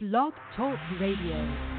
Blog Talk Radio.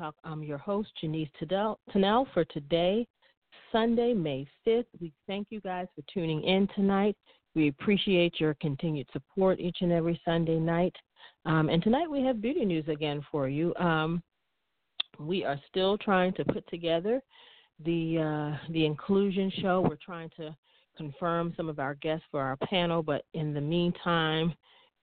Talk. I'm your host, Janice Tunnell, for today, Sunday, May 5th. We thank you guys for tuning in tonight. We appreciate your continued support each and every Sunday night. Um, and tonight we have beauty news again for you. Um, we are still trying to put together the uh, the inclusion show. We're trying to confirm some of our guests for our panel, but in the meantime,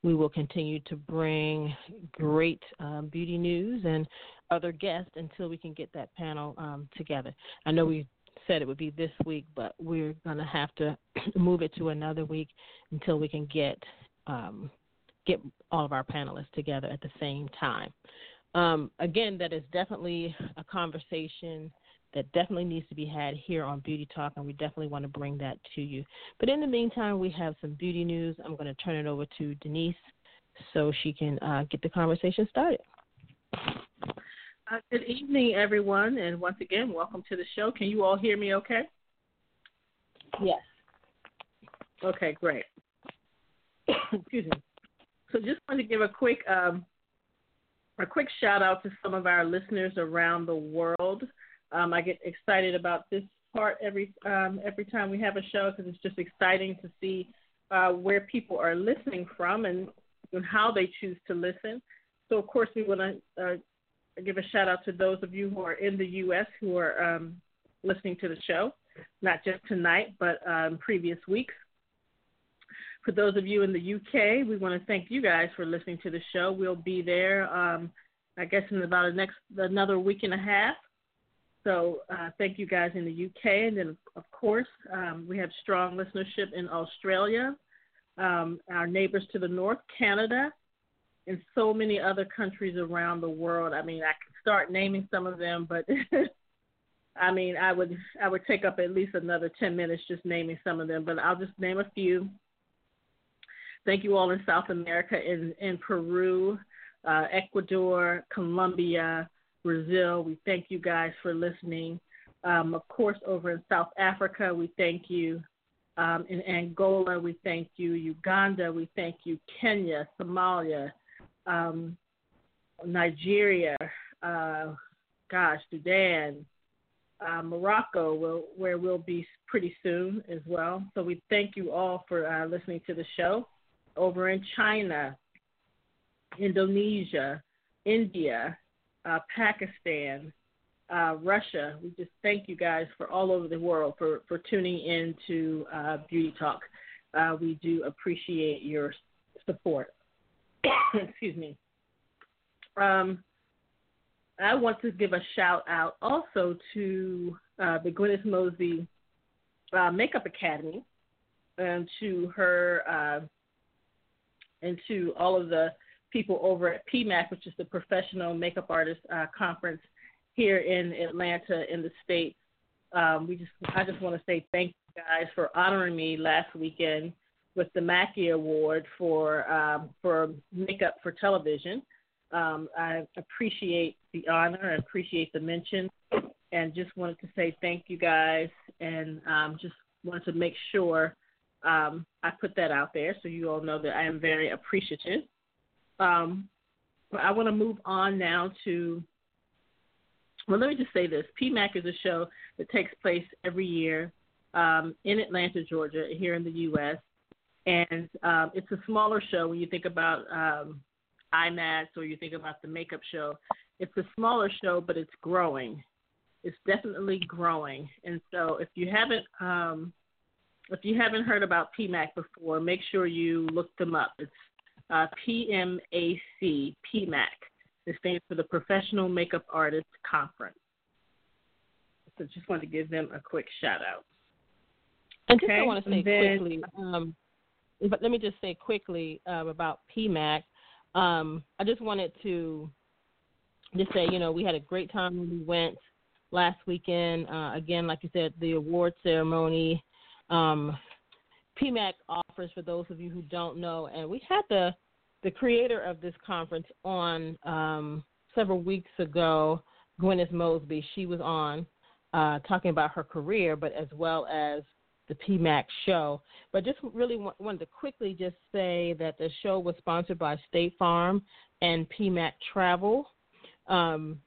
we will continue to bring great um, beauty news and other guests until we can get that panel um, together. I know we said it would be this week, but we're going to have to move it to another week until we can get um, get all of our panelists together at the same time. Um, again, that is definitely a conversation that definitely needs to be had here on Beauty Talk, and we definitely want to bring that to you. But in the meantime, we have some beauty news. I'm going to turn it over to Denise so she can uh, get the conversation started. Uh, good evening, everyone, and once again, welcome to the show. Can you all hear me okay? Yes. Okay, great. Excuse me. So, just wanted to give a quick um, a quick shout out to some of our listeners around the world. Um, I get excited about this part every um, every time we have a show because it's just exciting to see uh, where people are listening from and, and how they choose to listen. So, of course, we want to uh, give a shout out to those of you who are in the U.S. who are um, listening to the show, not just tonight, but um, previous weeks. For those of you in the UK, we want to thank you guys for listening to the show. We'll be there, um, I guess, in about next another week and a half. So uh, thank you guys in the UK, and then of course um, we have strong listenership in Australia, um, our neighbors to the north, Canada, and so many other countries around the world. I mean, I could start naming some of them, but I mean, I would I would take up at least another ten minutes just naming some of them. But I'll just name a few. Thank you all in South America, in in Peru, uh, Ecuador, Colombia, Brazil. We thank you guys for listening. Um, of course, over in South Africa, we thank you. Um, in Angola, we thank you. Uganda, we thank you. Kenya, Somalia, um, Nigeria, uh, gosh, Sudan, uh, Morocco, will, where we'll be pretty soon as well. So we thank you all for uh, listening to the show. Over in China, Indonesia, India, uh, Pakistan, uh, Russia. We just thank you guys for all over the world for, for tuning in to uh, Beauty Talk. Uh, we do appreciate your support. Excuse me. Um, I want to give a shout out also to uh, the Gwyneth Mosby uh, Makeup Academy and to her and to all of the people over at PMAC, which is the Professional Makeup Artist uh, Conference here in Atlanta in the state. Um, we just, I just want to say thank you guys for honoring me last weekend with the Mackie Award for um, for makeup for television. Um, I appreciate the honor, I appreciate the mention, and just wanted to say thank you guys, and um, just wanted to make sure um, I put that out there so you all know that I am very appreciative. Um, but I want to move on now to. Well, let me just say this: PMAC is a show that takes place every year um, in Atlanta, Georgia, here in the U.S. And um, it's a smaller show when you think about um, IMATS or you think about the makeup show. It's a smaller show, but it's growing. It's definitely growing. And so if you haven't um, if you haven't heard about PMAC before, make sure you look them up. It's uh, PMAC, PMAC. It stands for the Professional Makeup Artists Conference. So just wanted to give them a quick shout out. And just I want to say then, quickly, um, but let me just say quickly uh, about PMAC. Um, I just wanted to just say, you know, we had a great time when we went last weekend. Uh, again, like you said, the award ceremony. Um, PMAC offers for those of you who don't know, and we had the the creator of this conference on um, several weeks ago, Gwyneth Mosby. She was on uh, talking about her career, but as well as the PMAC show. But just really wanted to quickly just say that the show was sponsored by State Farm and PMAC Travel. Um,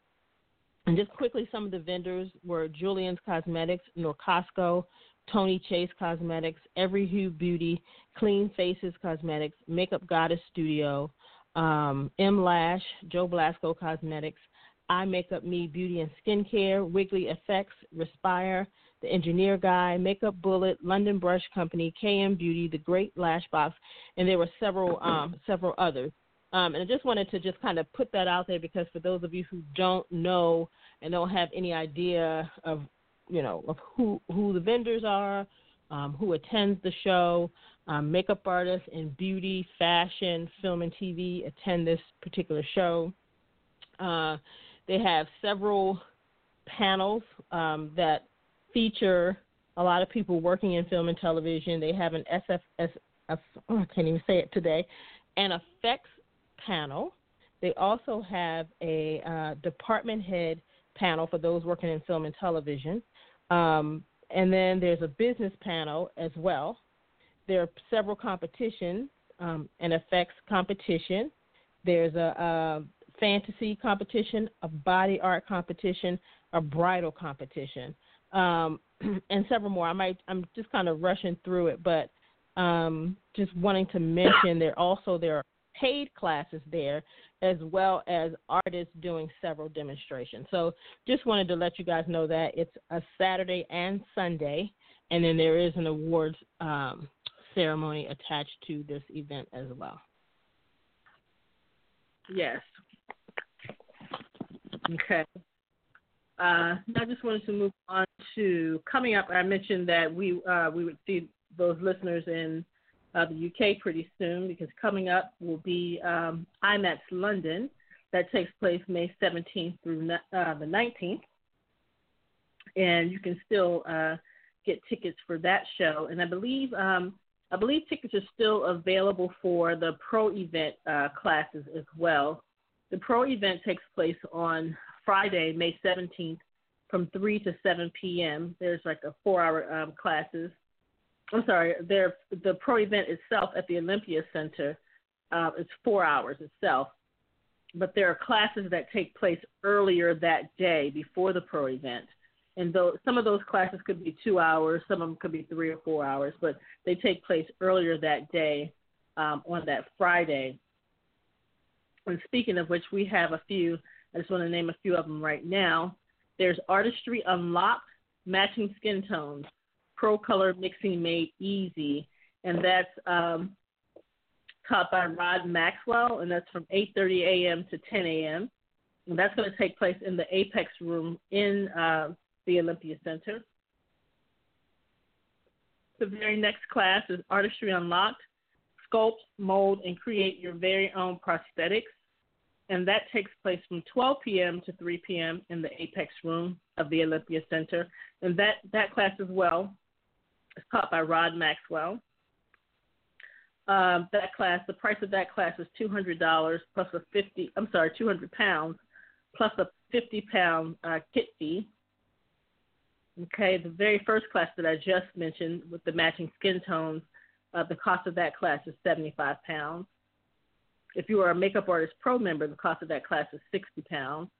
and just quickly, some of the vendors were Julian's Cosmetics, Norcostco, Tony Chase Cosmetics, Every Hue Beauty, Clean Faces Cosmetics, Makeup Goddess Studio, um, M Lash, Joe Blasco Cosmetics, I Makeup Me Beauty and Skincare, Wiggly Effects, Respire, The Engineer Guy, Makeup Bullet, London Brush Company, KM Beauty, The Great Lash Box, and there were several um, several others. Um, and I just wanted to just kind of put that out there because for those of you who don't know and don't have any idea of you know of who who the vendors are, um, who attends the show. Um, makeup artists in beauty, fashion, film, and TV attend this particular show. Uh, they have several panels um, that feature a lot of people working in film and television. They have an SFS, oh, I can't even say it today, an effects panel. They also have a uh, department head panel for those working in film and television. Um, and then there's a business panel as well. There are several competitions, um, an effects competition. There's a, a fantasy competition, a body art competition, a bridal competition, um, and several more. I might I'm just kind of rushing through it, but um, just wanting to mention there also there are paid classes there as well as artists doing several demonstrations. So just wanted to let you guys know that it's a Saturday and Sunday, and then there is an awards um, ceremony attached to this event as well. Yes. Okay. Uh, I just wanted to move on to coming up. I mentioned that we uh, we would see those listeners in uh, the UK pretty soon because coming up will be um, IMATS London that takes place May 17th through uh, the 19th, and you can still uh, get tickets for that show. And I believe um, I believe tickets are still available for the pro event uh, classes as well. The pro event takes place on Friday, May 17th, from 3 to 7 p.m. There's like a four-hour um, classes I'm sorry, there the pro event itself at the Olympia Center uh, is four hours itself, but there are classes that take place earlier that day before the pro event, and though some of those classes could be two hours, some of them could be three or four hours, but they take place earlier that day um, on that Friday. And speaking of which, we have a few. I just want to name a few of them right now. There's Artistry Unlocked, Matching Skin Tones. Pro Color Mixing Made Easy, and that's um, taught by Rod Maxwell, and that's from 8:30 a.m. to 10 a.m. And that's going to take place in the Apex Room in uh, the Olympia Center. The very next class is Artistry Unlocked: Sculpt, Mold, and Create Your Very Own Prosthetics and that takes place from 12 p.m. to 3 p.m. in the Apex Room of the Olympia Center. And that, that class as well it's taught by Rod Maxwell. Um, that class, the price of that class is two hundred dollars plus a fifty. I'm sorry, two hundred pounds plus a fifty pound uh, kit fee. Okay, the very first class that I just mentioned with the matching skin tones, uh, the cost of that class is seventy five pounds. If you are a makeup artist pro member, the cost of that class is sixty pounds.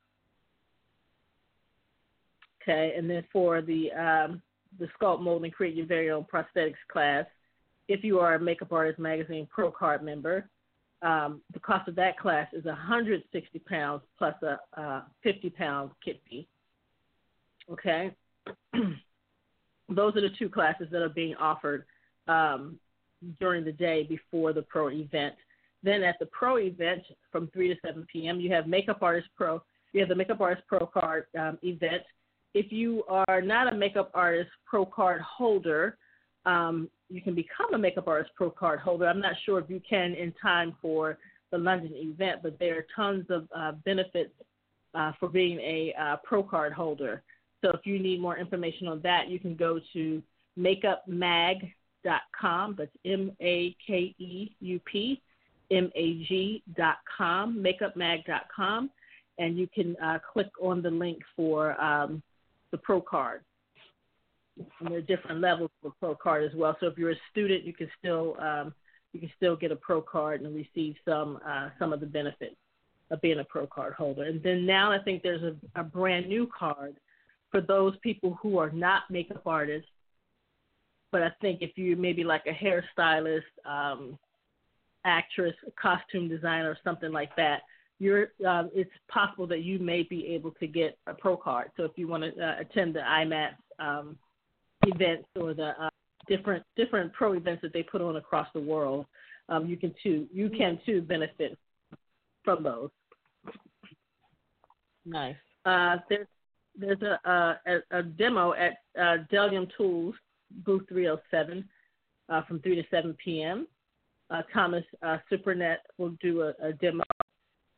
Okay, and then for the um, the sculpt, mold, and create your very own prosthetics class. If you are a Makeup Artist Magazine Pro Card member, um, the cost of that class is 160 pounds plus a, a 50 pound kit fee. Okay, those are the two classes that are being offered um, during the day before the pro event. Then at the pro event from 3 to 7 p.m., you have Makeup Artist Pro. You have the Makeup Artist Pro Card um, event. If you are not a Makeup Artist Pro Card holder, um, you can become a Makeup Artist Pro Card holder. I'm not sure if you can in time for the London event, but there are tons of uh, benefits uh, for being a uh, Pro Card holder. So if you need more information on that, you can go to makeupmag.com. That's M A K E U P M A G.com, makeupmag.com, and you can uh, click on the link for um, the Pro Card. And there are different levels of Pro Card as well. So if you're a student, you can still um, you can still get a Pro Card and receive some uh, some of the benefits of being a Pro Card holder. And then now I think there's a, a brand new card for those people who are not makeup artists. But I think if you maybe like a hairstylist, um, actress, costume designer, or something like that, you're um, it's possible that you may be able to get a pro card. So if you want to uh, attend the IMATS um, events or the uh, different different pro events that they put on across the world, um, you can too you can too benefit from those. Nice. Uh, there's there's a, a, a demo at uh, Delium Tools booth 307 uh, from 3 to 7 p.m. Uh, Thomas uh, Surprenant will do a, a demo.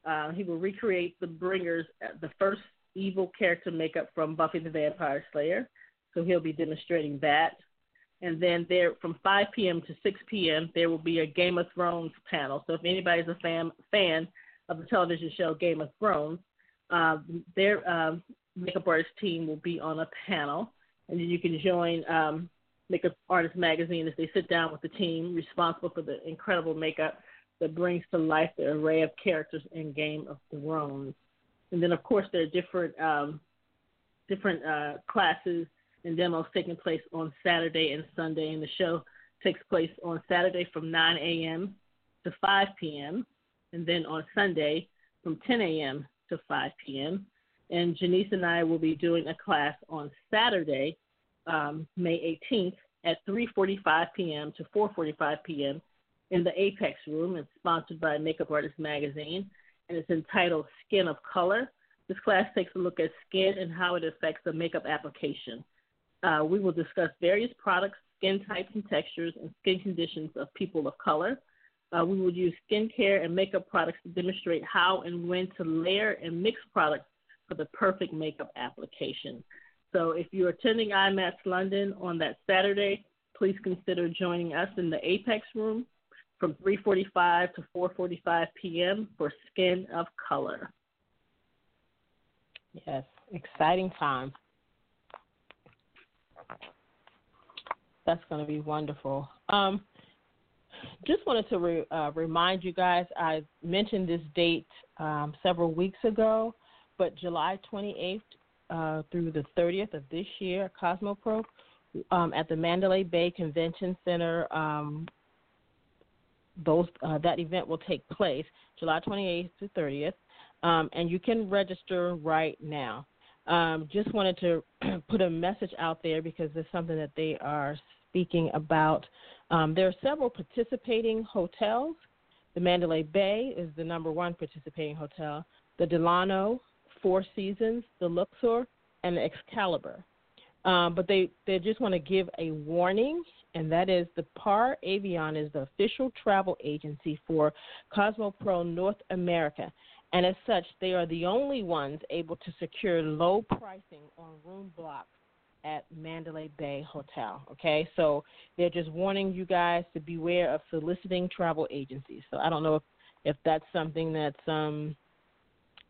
Uh, he will recreate the Bringers, uh, the first evil character makeup from Buffy the Vampire Slayer. So he'll be demonstrating that. And then there, from 5 p.m. to 6 p.m., there will be a Game of Thrones panel. So if anybody's a fan fan of the television show Game of Thrones, uh, their um, makeup artist team will be on a panel, and then you can join um, Makeup Artist Magazine as they sit down with the team responsible for the incredible makeup that brings to life the array of characters in Game of Thrones. And then, of course, there are different um, different uh, classes and demos taking place on Saturday and Sunday, and the show takes place on Saturday from 9 a.m. to 5 p.m. and then on Sunday from 10 a.m. to 5 p.m. And Janice and I will be doing a class on Saturday, um, May 18th at 3:45 p.m. to 4:45 p.m. in the Apex Room. It's sponsored by Makeup Artist Magazine, and it's entitled "Skin of Color." This class takes a look at skin and how it affects the makeup application. Uh, we will discuss various products, skin types and textures, and skin conditions of people of color. Uh, we will use skincare and makeup products to demonstrate how and when to layer and mix products for the perfect makeup application. So if you're attending IMATS London on that Saturday, please consider joining us in the Apex Room from 3:45 to 4:45 p.m. for Skin of Color. Yes, exciting time. That's going to be wonderful. Um, just wanted to re, uh, remind you guys, I mentioned this date um, several weeks ago, but July 28th uh, through the 30th of this year, Cosmopro, um, at the Mandalay Bay Convention Center. Um, those uh, that event will take place July 28th to 30th, um, and you can register right now. Um, just wanted to put a message out there because it's something that they are speaking about. Um, there are several participating hotels. The Mandalay Bay is the number one participating hotel. The Delano Four Seasons, the Luxor, and the Excalibur. Um, but they, they just want to give a warning, and that is the Par Avion is the official travel agency for Cosmopro North America. And as such, they are the only ones able to secure low pricing on room blocks at Mandalay Bay Hotel. Okay, so they're just warning you guys to beware of soliciting travel agencies. So I don't know if, if that's something that's um,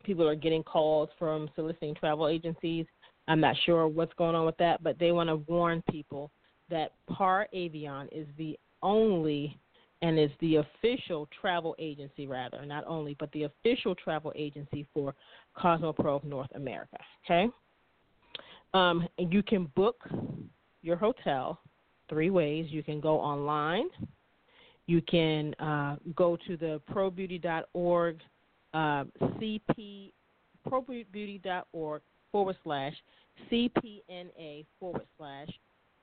people are getting calls from soliciting travel agencies. I'm not sure what's going on with that, but they want to warn people that Par Avion is the only and is the official travel agency, rather, not only, but the official travel agency for Cosmopro North America. Okay? Um, you can book your hotel three ways. You can go online. You can uh, go to the probeauty.org uh, CP probeauty.org forward slash CPNA forward slash.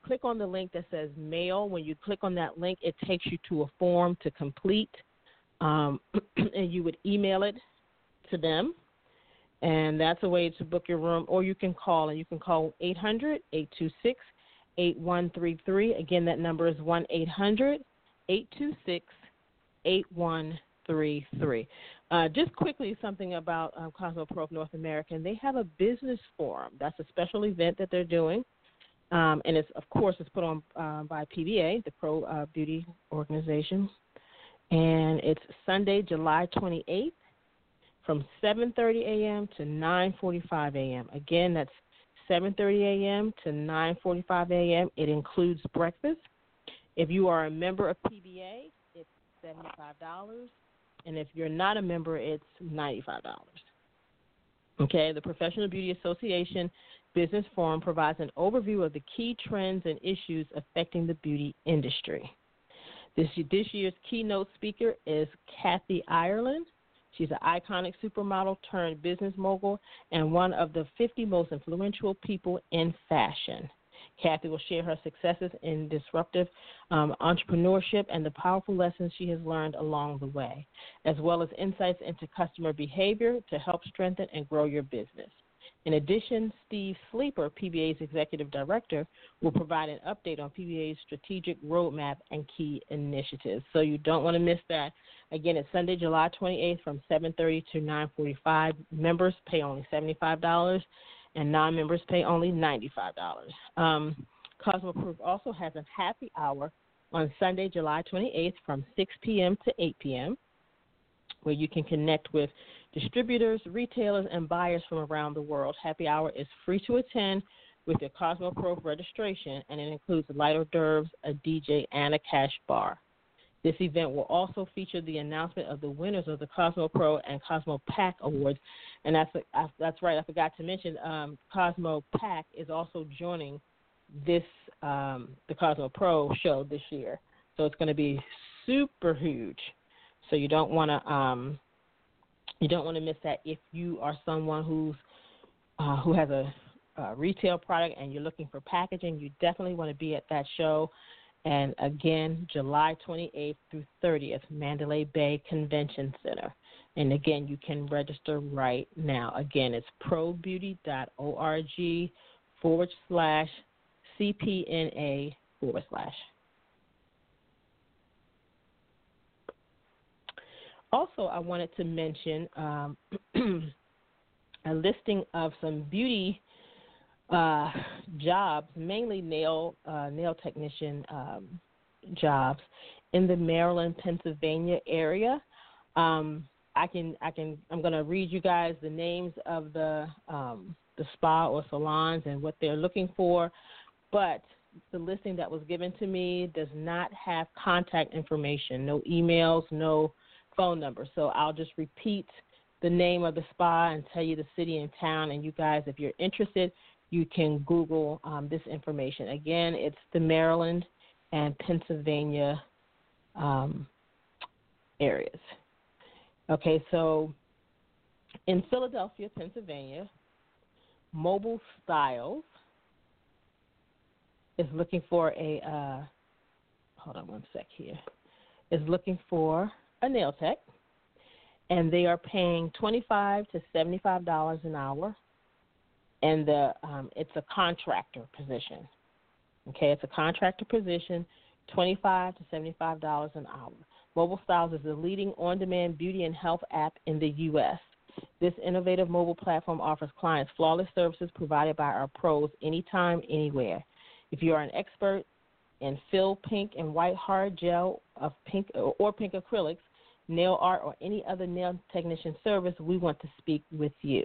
Click on the link that says mail. When you click on that link, it takes you to a form to complete, um, and you would email it to them. And that's a way to book your room, or you can call, and you can call 800 826 8133. Again, that number is 1 800 826 8133. Uh, just quickly, something about um, Cosmo Pro North America. They have a business forum. That's a special event that they're doing. Um, and it's, of course, it's put on uh, by PBA, the Pro uh, Beauty Organization. And it's Sunday, July 28th from 7.30 a.m. to 9.45 a.m. Again, that's 7:30 a.m. to 9:45 a.m. It includes breakfast. If you are a member of PBA, it's $75, and if you're not a member, it's $95. Okay, the Professional Beauty Association Business Forum provides an overview of the key trends and issues affecting the beauty industry. This, this year's keynote speaker is Kathy Ireland. She's an iconic supermodel turned business mogul and one of the 50 most influential people in fashion. Kathy will share her successes in disruptive um, entrepreneurship and the powerful lessons she has learned along the way, as well as insights into customer behavior to help strengthen and grow your business. In addition, Steve Sleeper, PBA's executive director, will provide an update on PBA's strategic roadmap and key initiatives. So you don't want to miss that. Again, it's Sunday, July 28th from 7:30 to 9:45. Members pay only $75, and non-members pay only $95. Um, Cosmoprof also has a happy hour on Sunday, July 28th from 6 p.m. to 8 p.m., where you can connect with distributors, retailers, and buyers from around the world. Happy hour is free to attend with your Cosmo Pro registration, and it includes light hors d'oeuvres, a DJ, and a cash bar. This event will also feature the announcement of the winners of the Cosmo Pro and Cosmo Pack Awards, and that's that's right. I forgot to mention um, Cosmo Pack is also joining this um, the Cosmo Pro show this year, so it's going to be super huge. So you don't want to um, you don't want to miss that if you are someone who's uh, who has a, a retail product and you're looking for packaging. You definitely want to be at that show. And again, July 28th through 30th, Mandalay Bay Convention Center. And again, you can register right now. Again, it's probeauty.org forward slash CPNA forward slash. Also, I wanted to mention um, a listing of some beauty uh, jobs, mainly nail uh, nail technician um, jobs in the Maryland, Pennsylvania area. Um, I can I can I'm going to read you guys the names of the um, the spa or salons and what they're looking for, but the listing that was given to me does not have contact information, no emails, no phone number. So I'll just repeat the name of the spa and tell you the city and town. And you guys, if you're interested, you can Google um, this information. Again, it's the Maryland and Pennsylvania um, areas. Okay, so in Philadelphia, Pennsylvania, Mobile Styles is looking for a, uh, hold on one sec here, is looking for a nail tech, and they are paying twenty-five to seventy-five dollars an hour, and the um, it's a contractor position. Okay, it's a contractor position, twenty-five to seventy-five dollars an hour. Mobile Styles is the leading on-demand beauty and health app in the U.S. This innovative mobile platform offers clients flawless services provided by our pros anytime, anywhere. If you are an expert in fill pink and white hard gel of pink or pink acrylics, nail art, or any other nail technician service, we want to speak with you.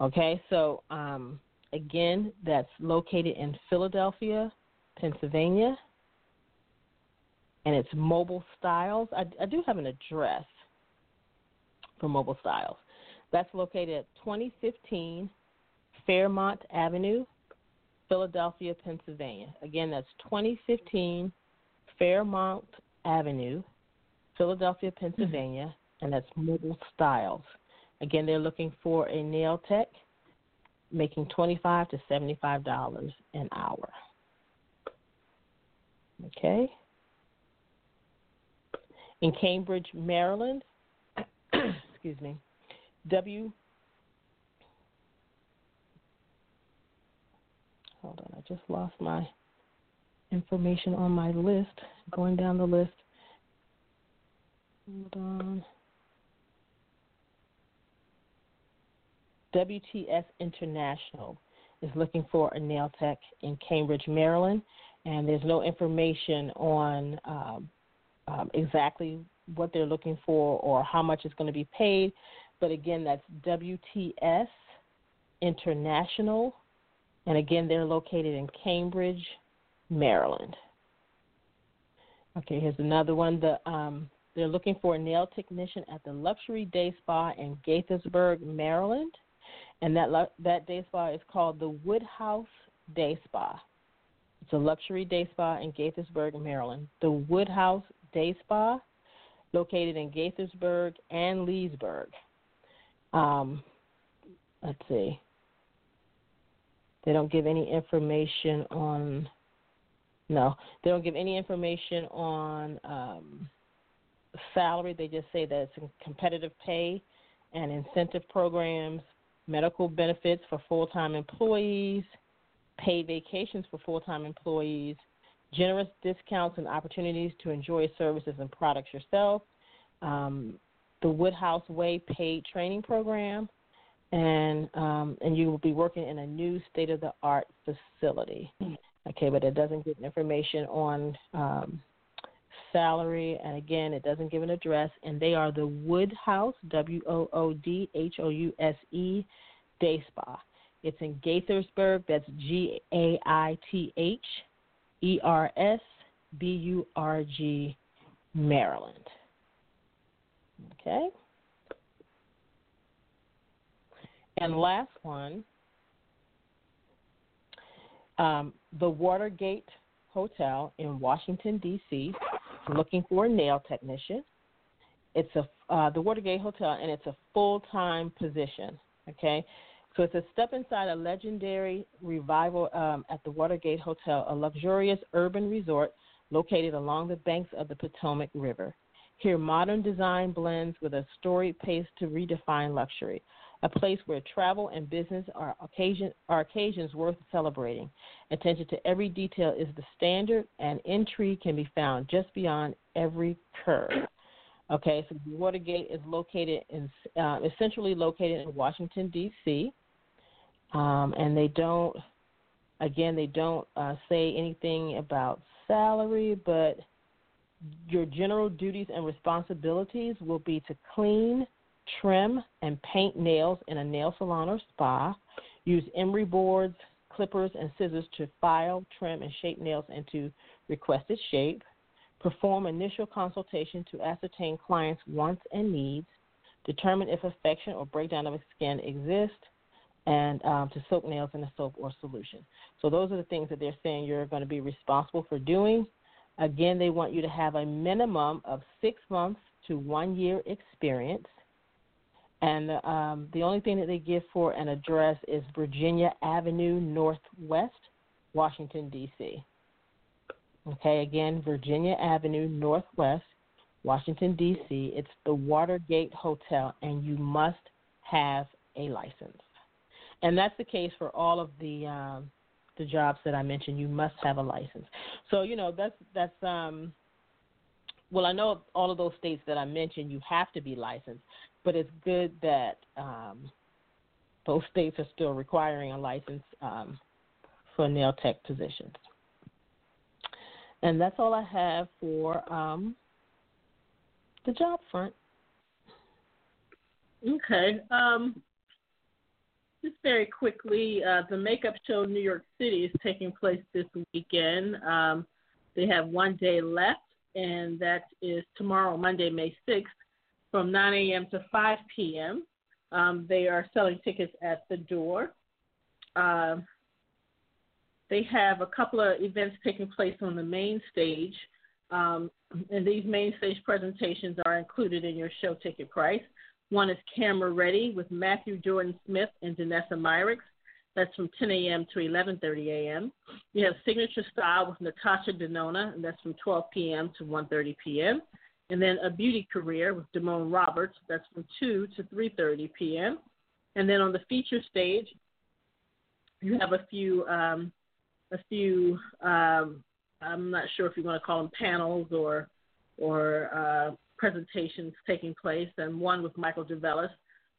Okay, so um, again, that's located in Philadelphia, Pennsylvania, and it's Mobile Styles. I, I do have an address for Mobile Styles. That's located at 2015 Fairmount Avenue, Philadelphia, Pennsylvania. Again, that's 2015 Fairmount Avenue, Philadelphia, Pennsylvania, and that's Mobile Styles. Again, they're looking for a nail tech making 25 to $75 an hour. Okay. In Cambridge, Maryland, excuse me, W. Hold on, I just lost my information on my list. Going down the list. Hold on. WTS International is looking for a nail tech in Cambridge, Maryland, and there's no information on um, um, exactly what they're looking for or how much is going to be paid. But again, that's WTS International, and again, they're located in Cambridge, Maryland. Okay, here's another one. The um, they're looking for a nail technician at the Luxury Day Spa in Gaithersburg, Maryland and that that day spa is called the Woodhouse Day Spa. It's a luxury day spa in Gaithersburg, Maryland. The Woodhouse Day Spa, located in Gaithersburg and Leesburg. Um, let's see. They don't give any information on. No, they don't give any information on um, salary. They just say that it's competitive pay and incentive programs medical benefits for full time employees, paid vacations for full time employees, generous discounts and opportunities to enjoy services and products yourself, um, the Woodhouse Way paid training program, and um, and you will be working in a new state of the art facility. Okay, but it doesn't give information on um, salary, and again, it doesn't give an address. And they are the Woodhouse, W O O D H O U S E, Day Spa. It's in Gaithersburg. That's G A I T H E R S B U R G, Maryland. Okay. And last one, um, the Watergate Hotel in Washington, D.C looking for a nail technician. It's a uh, the Watergate Hotel, and it's a full time position. Okay, so it's a step inside a legendary revival um, at the Watergate Hotel, a luxurious urban resort located along the banks of the Potomac River. Here, modern design blends with a storied pace to redefine luxury a place where travel and business are, occasion, are occasions worth celebrating. Attention to every detail is the standard, and intrigue can be found just beyond every curve. Okay, so Watergate is located in, uh, essentially located in Washington D.C., um, and they don't, again, they don't uh, say anything about salary, but your general duties and responsibilities will be to clean, trim and paint nails in a nail salon or spa, use emery boards, clippers, and scissors to file, trim, and shape nails into requested shape, perform initial consultation to ascertain clients' wants and needs, determine if affection or breakdown of skin exists, and um, to soak nails in a soap or solution. So, those are the things that they're saying you're going to be responsible for doing. Again, they want you to have a minimum of six months to one year experience and um, the only thing that they give for an address is Virginia Avenue Northwest, Washington, D.C. Okay, again, Virginia Avenue Northwest, Washington, D.C. It's the Watergate Hotel, and you must have a license. And that's the case for all of the um, the jobs that I mentioned. You must have a license. So you know that's that's um, well, I know all of those states that I mentioned, you have to be licensed, but it's good that um, those states are still requiring a license um, for nail tech positions. And that's all I have for um, the job front. Okay. Um, just very quickly, uh, the Makeup Show in New York City is taking place this weekend. Um, they have one day left, and that is tomorrow, Monday, May 6th from 9 a.m. to 5 p.m. Um, they are selling tickets at the door. Uh, they have a couple of events taking place on the main stage. Um, and these main stage presentations are included in your show ticket price. One is Camera Ready with Matthew Jordan Smith and Danessa Myricks. That's from 10 a.m. to 11:30 a.m. You have Signature Style with Natasha Denona, and that's from 12 p.m. to 1:30 p.m. And then A Beauty Career with Damone Roberts, that's from 2 to 3:30 p.m. And then on the feature stage, you have a few, um, a few. Um, I'm not sure if you want to call them panels or, or uh, presentations taking place, and one with Michael Gervais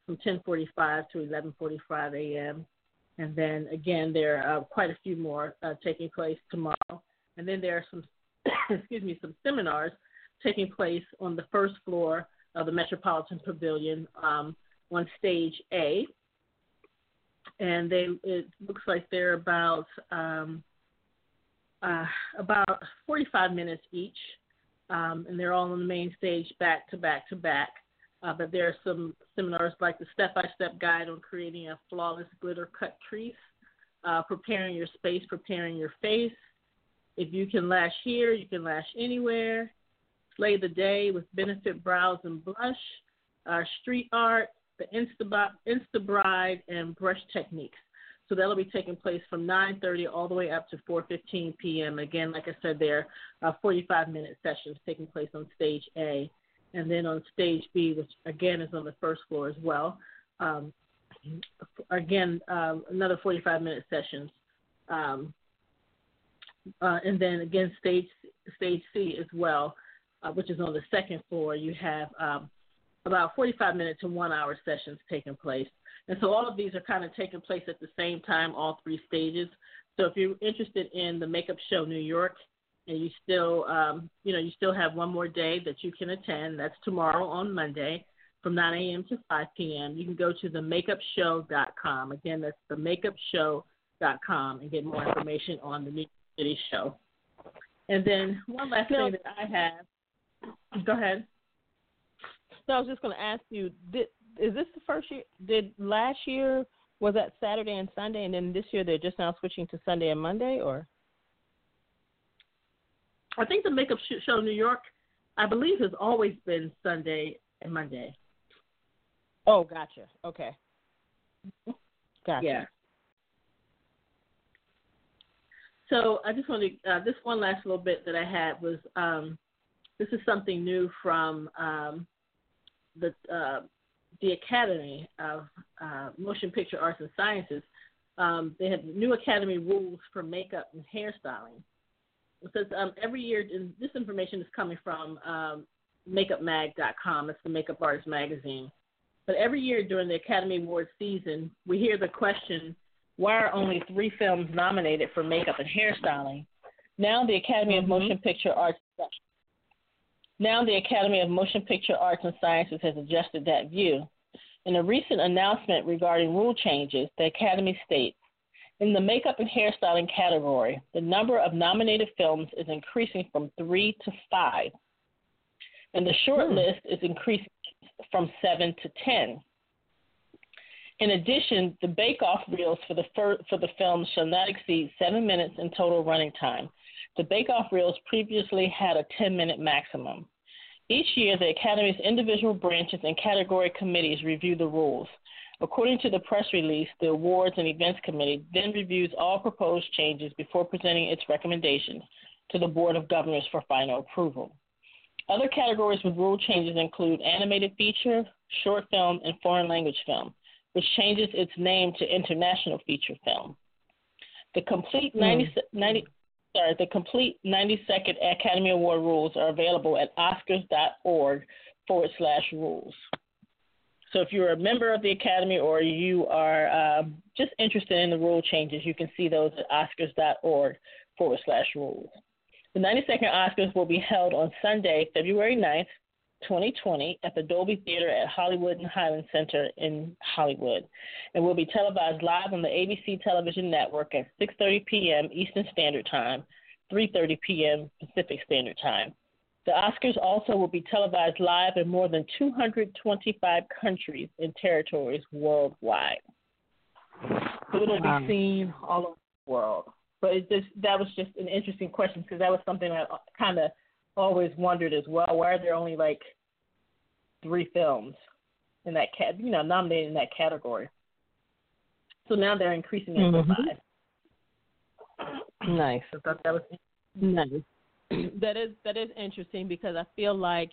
from 10:45 to 11:45 a.m. And then again, there are quite a few more uh, taking place tomorrow. And then there are some, excuse me, some seminars taking place on the first floor of the Metropolitan Pavilion um, on stage A. And they, it looks like they're about um, uh, about 45 minutes each um, and they're all on the main stage back to back to back. Uh, but there are some seminars like the step by step guide on creating a flawless glitter cut crease, uh, preparing your space, preparing your face. If you can lash here, you can lash anywhere. Slay the day with benefit brows and blush, street art, the Insta, Insta Bride, and brush techniques. So that'll be taking place from 9:30 all the way up to 4:15 p.m. Again, like I said, there are 45-minute sessions taking place on stage A, and then on stage B, which again is on the first floor as well. Um, again, um, another 45-minute sessions, um, uh, and then again stage stage C as well, uh, which is on the second floor. You have um, about 45 minute to one hour sessions taking place. And so all of these are kind of taking place at the same time, all three stages. So if you're interested in the Makeup Show New York, and you still, um, you know, you still have one more day that you can attend. That's tomorrow on Monday from 9 a.m. to 5 p.m. You can go to themakeupshow.com. Again, that's themakeupshow.com and get more information on the New York City show. And then one last thing that I have. Go ahead. No, I was just going to ask you: did, is this the first year? Did last year was that Saturday and Sunday, and then this year they're just now switching to Sunday and Monday, or? I think the makeup show New York, I believe, has always been Sunday and Monday. Oh, gotcha. Okay. Gotcha. Yeah. So I just wanted uh, this one last little bit that I had was um, this is something new from um, the uh, the Academy of uh, Motion Picture Arts and Sciences, um, they have new Academy rules for makeup and hairstyling. It says um, every year, and this information is coming from um, MakeupMag.com. It's the makeup artist magazine. But every year during the Academy Awards season, we hear the question, why are only three films nominated for makeup and hairstyling? Now the Academy mm-hmm. of Motion Picture Arts now, the Academy of Motion Picture Arts and Sciences has adjusted that view. In a recent announcement regarding rule changes, the Academy states In the makeup and hairstyling category, the number of nominated films is increasing from three to five, and the short hmm. list is increasing from seven to ten. In addition, the bake-off reels for the, fir- for the films shall not exceed seven minutes in total running time, the Bake Off reels previously had a 10 minute maximum. Each year, the Academy's individual branches and category committees review the rules. According to the press release, the Awards and Events Committee then reviews all proposed changes before presenting its recommendations to the Board of Governors for final approval. Other categories with rule changes include animated feature, short film, and foreign language film, which changes its name to international feature film. The complete 90, mm. 90 sorry, the complete 92nd Academy Award rules are available at oscars.org forward slash rules. So if you're a member of the Academy or you are uh, just interested in the rule changes, you can see those at oscars.org forward slash rules. The 92nd Oscars will be held on Sunday, February 9th, 2020 at the Dolby Theater at Hollywood and Highland Center in Hollywood and will be televised live on the ABC television network at 6:30 p.m. Eastern Standard Time, 3:30 p.m. Pacific Standard Time. The Oscars also will be televised live in more than 225 countries and territories worldwide. So it'll be seen all over the world. but it just that was just an interesting question because that was something I kind of always wondered as well. Why are there only like three films in that cat, you know, nominated in that category? So now they're increasing it mm-hmm. to five. Nice. I thought that was nice. that is that is interesting because I feel like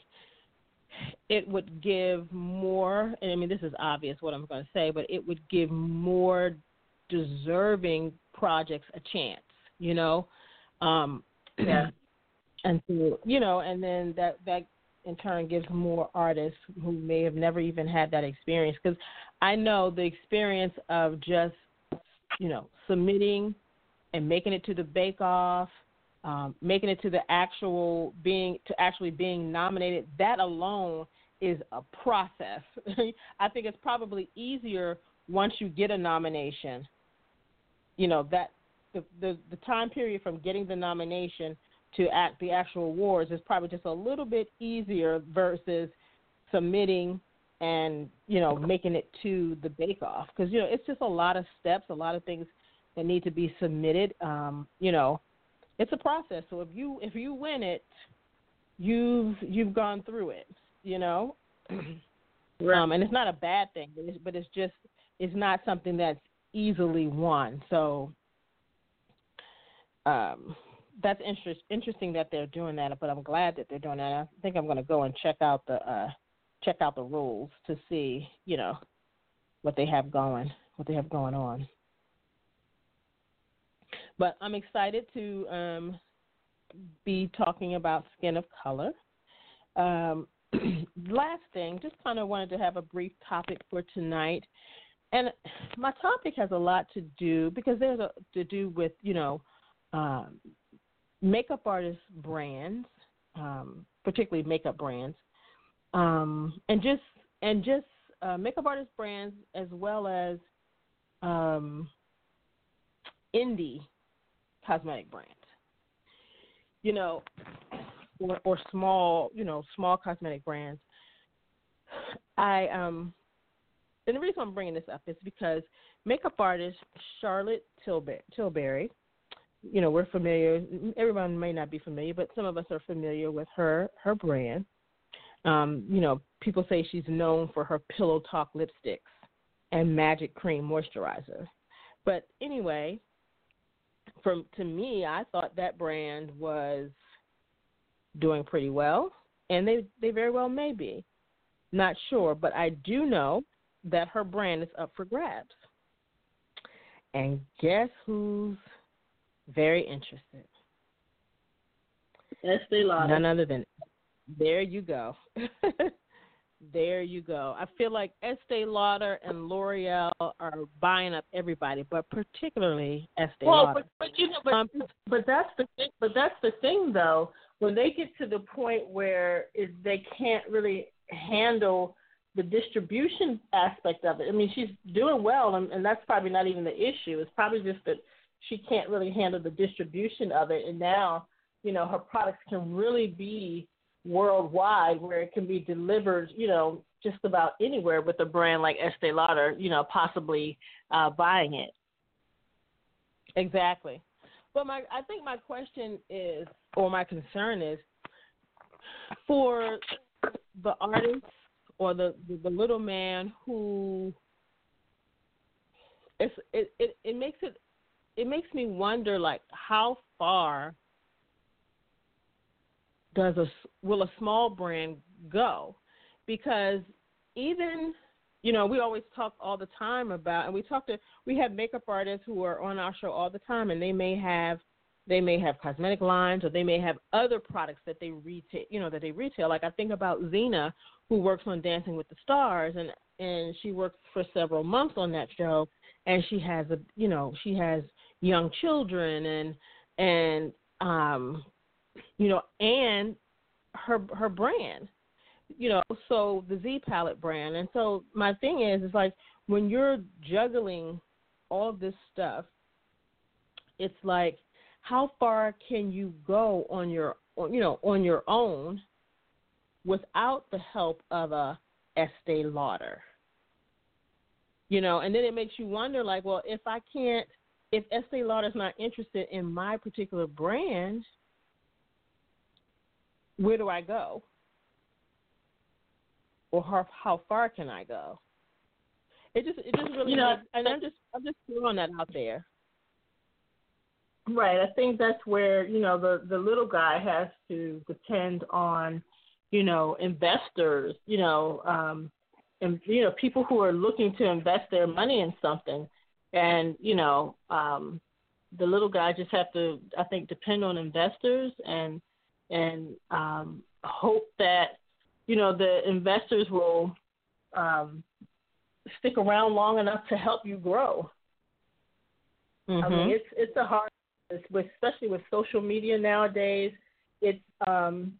it would give more and I mean this is obvious what I'm going to say, but it would give more deserving projects a chance, you know. Um yeah. And so, you know, and then that that in turn gives more artists who may have never even had that experience because I know the experience of just you know submitting and making it to the bake off um, making it to the actual being to actually being nominated, that alone is a process. I think it's probably easier once you get a nomination. You know that the, the the time period from getting the nomination to act the actual awards is probably just a little bit easier versus submitting and you know making it to the bake off because you know it's just a lot of steps, a lot of things that need to be submitted. Um, you know, it's a process. So if you if you win it, you've you've gone through it. You know, right. um, and it's not a bad thing, but it's, but it's just it's not something that's easily won. So um, that's interest, interesting that they're doing that. But I'm glad that they're doing that. I think I'm going to go and check out the uh, check out the rules to see you know what they have going what they have going on. But I'm excited to um, be talking about skin of color. Um, last thing, just kind of wanted to have a brief topic for tonight. And my topic has a lot to do because there's a to do with you know um, makeup artist brands, um, particularly makeup brands, um, and just and just uh, makeup artist brands as well as um, indie cosmetic brands. You know, or, or small, you know, small cosmetic brands. I um, and the reason I'm bringing this up is because makeup artist Charlotte Tilbury, Tilbury you know, we're familiar. Everyone may not be familiar, but some of us are familiar with her her brand. Um, you know, people say she's known for her Pillow Talk lipsticks and Magic Cream moisturizer. But anyway, from to me, I thought that brand was doing pretty well, and they they very well may be. Not sure, but I do know that her brand is up for grabs. And guess who's very interested? Estee Lauder. None other than there you go. There you go. I feel like Estee Lauder and L'Oreal are buying up everybody, but particularly Estee well, Lauder. But, but you know, but, um, but that's the thing. But that's the thing, though. When they get to the point where is they can't really handle the distribution aspect of it. I mean, she's doing well, and, and that's probably not even the issue. It's probably just that she can't really handle the distribution of it, and now, you know, her products can really be worldwide where it can be delivered, you know, just about anywhere with a brand like Estee Lauder, you know, possibly uh, buying it. Exactly. But my, I think my question is, or my concern is, for the artist or the the, the little man who it's it, it it makes it it makes me wonder like how far does a will a small brand go? Because even you know we always talk all the time about, and we talk to we have makeup artists who are on our show all the time, and they may have they may have cosmetic lines or they may have other products that they retail you know that they retail like i think about Zena who works on dancing with the stars and and she works for several months on that show and she has a you know she has young children and and um you know, and her her brand, you know, so the Z palette brand. And so my thing is, is like when you're juggling all this stuff, it's like how far can you go on your, you know, on your own without the help of a Estee Lauder? You know, and then it makes you wonder, like, well, if I can't if Estee Lauder is not interested in my particular brand, where do I go? Or how, how far can I go? It just it just really you know, and I'm just I'm just throwing that out there. Right. I think that's where, you know, the, the little guy has to depend on, you know, investors, you know, um, and, you know, people who are looking to invest their money in something. And, you know, um, the little guy just have to, I think, depend on investors and, and um, hope that, you know, the investors will um, stick around long enough to help you grow. Mm-hmm. I mean, it's it's a hard especially with social media nowadays, it's um,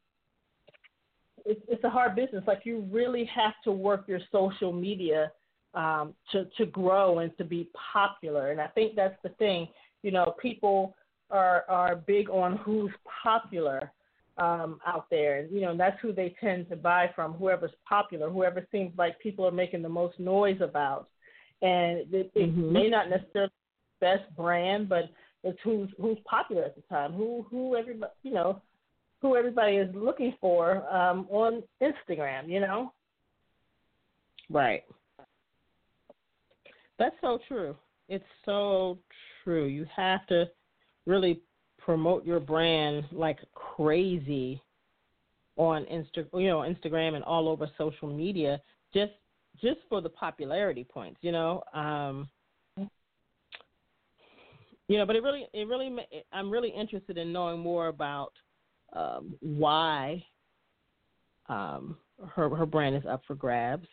it's, it's a hard business. Like you really have to work your social media um, to to grow and to be popular. And I think that's the thing. You know, people are are big on who's popular um, out there, and you know and that's who they tend to buy from. Whoever's popular, whoever seems like people are making the most noise about, and it, it mm-hmm. may not necessarily be the best brand, but it's who's who's popular at the time, who who everybody you know, who everybody is looking for um, on Instagram. You know. Right. That's so true. It's so true. You have to really promote your brand like crazy on Insta, you know, Instagram and all over social media, just just for the popularity points. You know, um, you know, but it really, it really, I'm really interested in knowing more about um, why um, her her brand is up for grabs.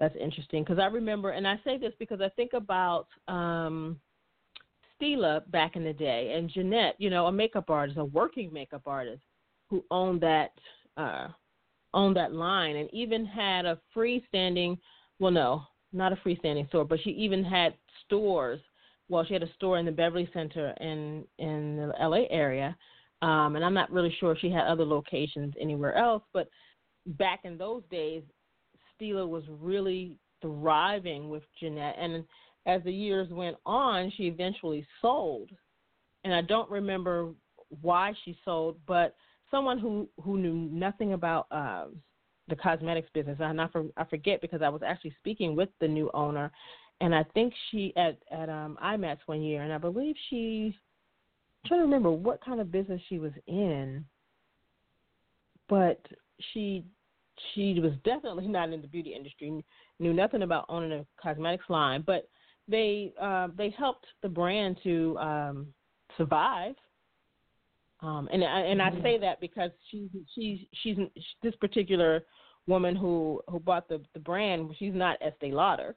That's interesting because I remember, and I say this because I think about um, Stila back in the day, and Jeanette, you know, a makeup artist, a working makeup artist who owned that uh, owned that line, and even had a freestanding, well, no, not a freestanding store, but she even had stores well, she had a store in the Beverly Center in in the LA area, um, and I'm not really sure if she had other locations anywhere else. But back in those days, Stila was really thriving with Jeanette, and as the years went on, she eventually sold. And I don't remember why she sold, but someone who who knew nothing about um, the cosmetics business, and I, for, I forget because I was actually speaking with the new owner, and I think she at at um IMATS one year, and I believe she. I'm trying to remember what kind of business she was in, but she she was definitely not in the beauty industry. Knew nothing about owning a cosmetics line, but they uh, they helped the brand to um, survive. Um, and and I say that because she's she's she's this particular woman who who bought the the brand. She's not Estee Lauder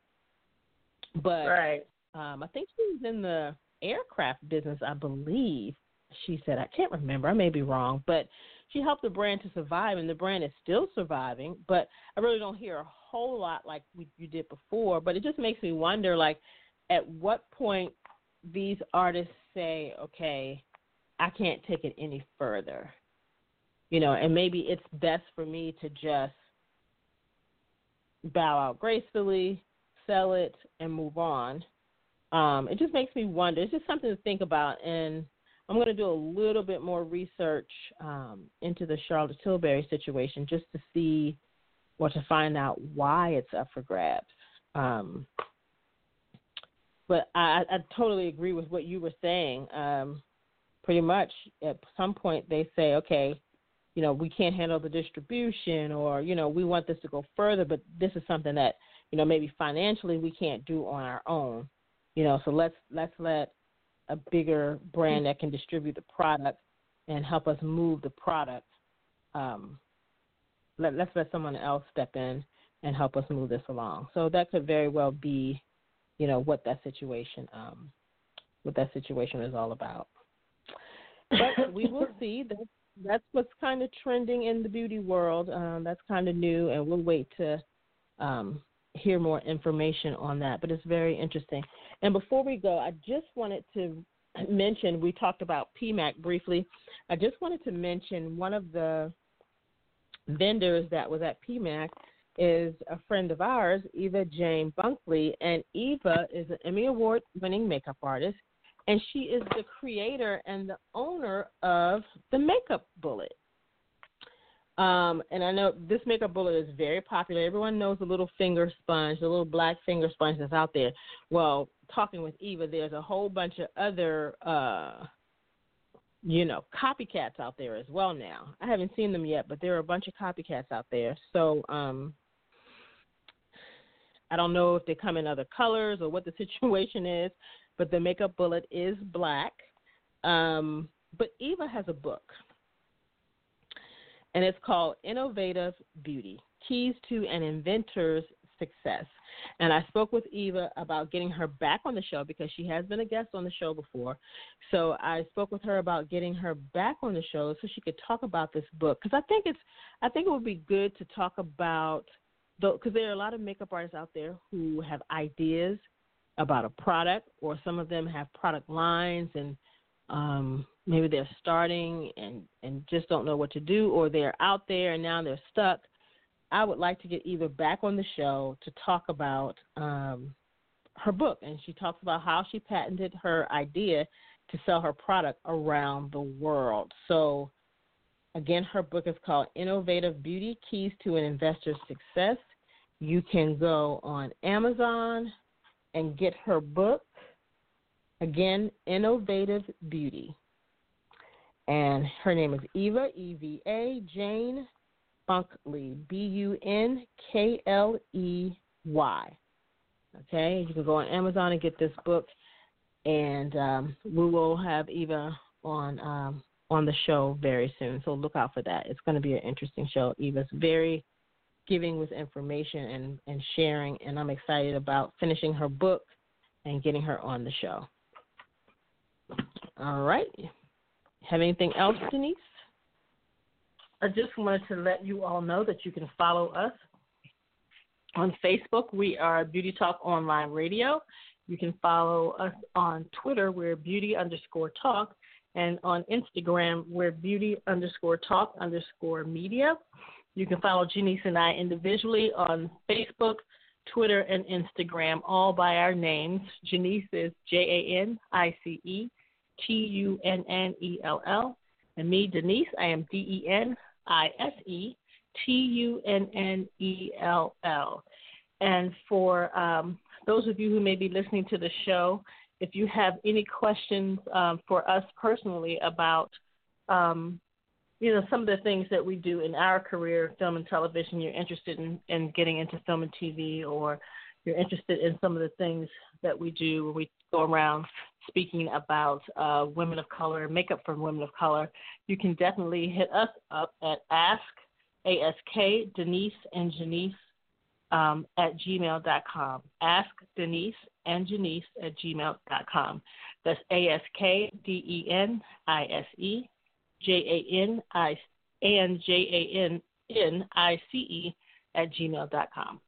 but right. um, I think she was in the aircraft business, I believe. She said, I can't remember. I may be wrong, but she helped the brand to survive, and the brand is still surviving. But I really don't hear a whole lot like we, you did before. But it just makes me wonder, like, at what point these artists say, okay, I can't take it any further. You know, and maybe it's best for me to just bow out gracefully, sell it, and move on. Um, it just makes me wonder. It's just something to think about, and I'm going to do a little bit more research um, into the Charlotte Tilbury situation just to see or to find out why it's up for grabs. Um, but I, I totally agree with what you were saying. Um, pretty much at some point they say, okay, you know, we can't handle the distribution, or you know, we want this to go further, but this is something that you know maybe financially we can't do on our own you know so let's let's let a bigger brand that can distribute the product and help us move the product um, let, let's let someone else step in and help us move this along. So that could very well be you know what that situation um, what that situation is all about. But we will see. That that's what's kind of trending in the beauty world. Um, that's kind of new and we'll wait to um, hear more information on that, but it's very interesting. And before we go, I just wanted to mention we talked about PMAC briefly. I just wanted to mention one of the vendors that was at PMAC is a friend of ours, Eva Jane Bunkley, and Eva is an Emmy Award winning makeup artist, and she is the creator and the owner of the Makeup Bullet. Um, and I know this makeup bullet is very popular. Everyone knows the little finger sponge, the little black finger sponge that's out there. Well, talking with Eva, there's a whole bunch of other, uh, you know, copycats out there as well now. I haven't seen them yet, but there are a bunch of copycats out there. So, um, I don't know if they come in other colors or what the situation is, but the makeup bullet is black. Um, but Eva has a book and it's called Innovative Beauty Keys to an Inventor's Success. And I spoke with Eva about getting her back on the show because she has been a guest on the show before. So I spoke with her about getting her back on the show so she could talk about this book because I think it's I think it would be good to talk about because there are a lot of makeup artists out there who have ideas about a product or some of them have product lines and um, maybe they're starting and and just don't know what to do or they're out there and now they're stuck i would like to get either back on the show to talk about um her book. And she talks about how she patented her idea to sell her product around the world. So again her book is called innovative beauty keys to an Inventor's success. You can go on amazon and get her book. Again innovative beauty and her name is Eva E V A Jane Bunkley B U N K L E Y. Okay, you can go on Amazon and get this book, and um, we will have Eva on um, on the show very soon. So look out for that. It's going to be an interesting show. Eva's very giving with information and, and sharing, and I'm excited about finishing her book and getting her on the show. All right. Have anything else, Denise? I just wanted to let you all know that you can follow us on Facebook. We are Beauty Talk Online Radio. You can follow us on Twitter. We're beauty underscore talk. And on Instagram, we're beauty underscore talk underscore media. You can follow Janice and I individually on Facebook, Twitter, and Instagram, all by our names. Janice is J A N I C E T U N N E L L. And me, Denise, I am D E N I S E T U N N E L L. And for um, those of you who may be listening to the show, if you have any questions um, for us personally about, um, you know, some of the things that we do in our career, film and television, you're interested in, in getting into film and TV, or you're interested in some of the things that we do when we go around speaking about uh, women of color, makeup for women of color, you can definitely hit us up at ask, A-S-K, Denise and Janice um, at gmail.com. Ask Denise and Janice at gmail.com. That's A-S-K-D-E-N-I-S-E, J-A-N-I and J-A-N-N-I-C-E at gmail.com.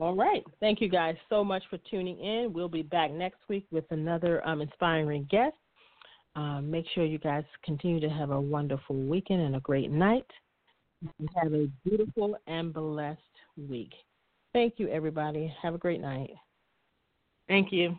All right. Thank you guys so much for tuning in. We'll be back next week with another um, inspiring guest. Um, make sure you guys continue to have a wonderful weekend and a great night. Have a beautiful and blessed week. Thank you, everybody. Have a great night. Thank you.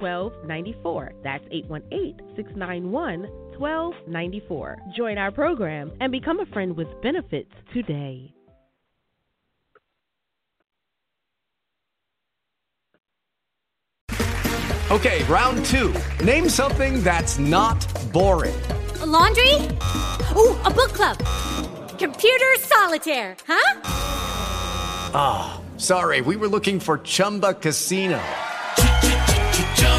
1294. That's 818 691 1294. Join our program and become a friend with benefits today. Okay, round two. Name something that's not boring. A laundry? Ooh, a book club. Computer solitaire, huh? Ah, oh, sorry, we were looking for Chumba Casino.